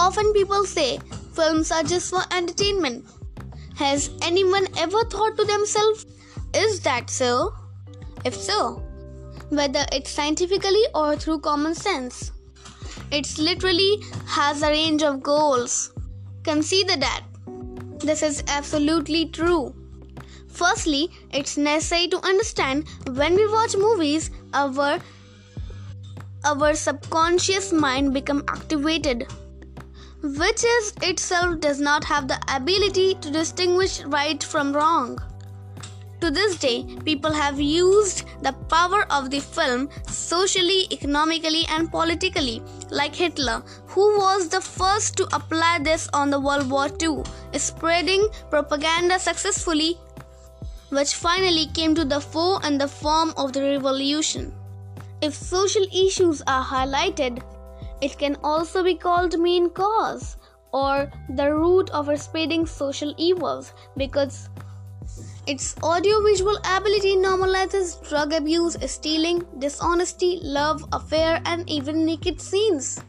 Often people say films are just for entertainment. Has anyone ever thought to themselves, is that so? If so, whether it's scientifically or through common sense. It literally has a range of goals. Consider that. This is absolutely true. Firstly, it's necessary to understand when we watch movies, our our subconscious mind become activated which is itself does not have the ability to distinguish right from wrong to this day, people have used the power of the film socially, economically, and politically, like Hitler, who was the first to apply this on the World War II, spreading propaganda successfully, which finally came to the fore in the form of the revolution. If social issues are highlighted, it can also be called main cause or the root of spreading social evils because its audiovisual ability normalizes drug abuse, stealing, dishonesty, love, affair, and even naked scenes.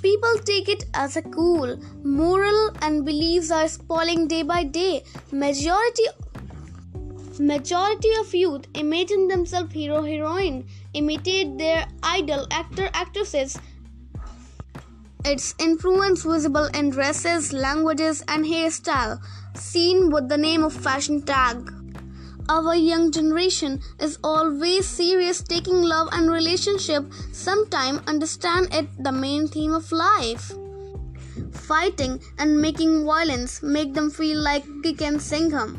People take it as a cool, moral, and beliefs are spoiling day by day. Majority Majority of youth imagine themselves hero heroine, imitate their idol actor actresses. Its influence visible in dresses, languages, and hairstyle seen with the name of fashion tag. Our young generation is always serious taking love and relationship sometime understand it the main theme of life. Fighting and making violence make them feel like kick and singham.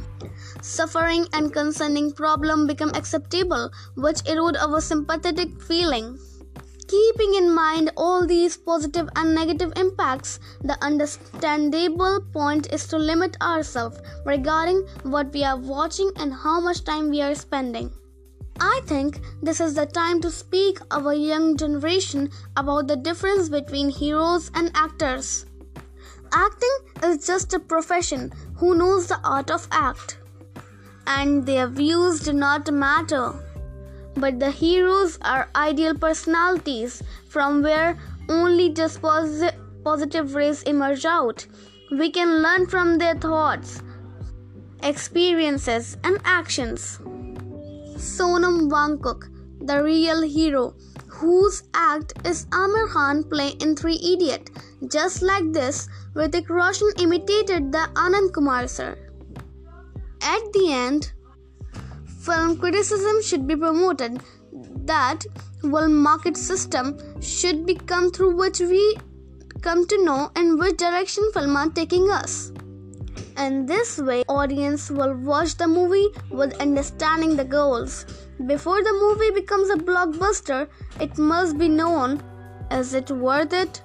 Suffering and concerning problem become acceptable, which erode our sympathetic feeling. Keeping in mind all these positive and negative impacts, the understandable point is to limit ourselves regarding what we are watching and how much time we are spending. I think this is the time to speak our young generation about the difference between heroes and actors. Acting is just a profession who knows the art of act and their views do not matter but the heroes are ideal personalities from where only just posi- positive rays emerge out. We can learn from their thoughts, experiences, and actions. Sonam Wangchuk, the real hero, whose act is Aamir Khan play in Three Idiot. Just like this, Hrithik Roshan imitated the Anand Kumar sir. At the end, film criticism should be promoted that well market system should become through which we come to know in which direction film are taking us. And this way audience will watch the movie with understanding the goals. Before the movie becomes a blockbuster it must be known is it worth it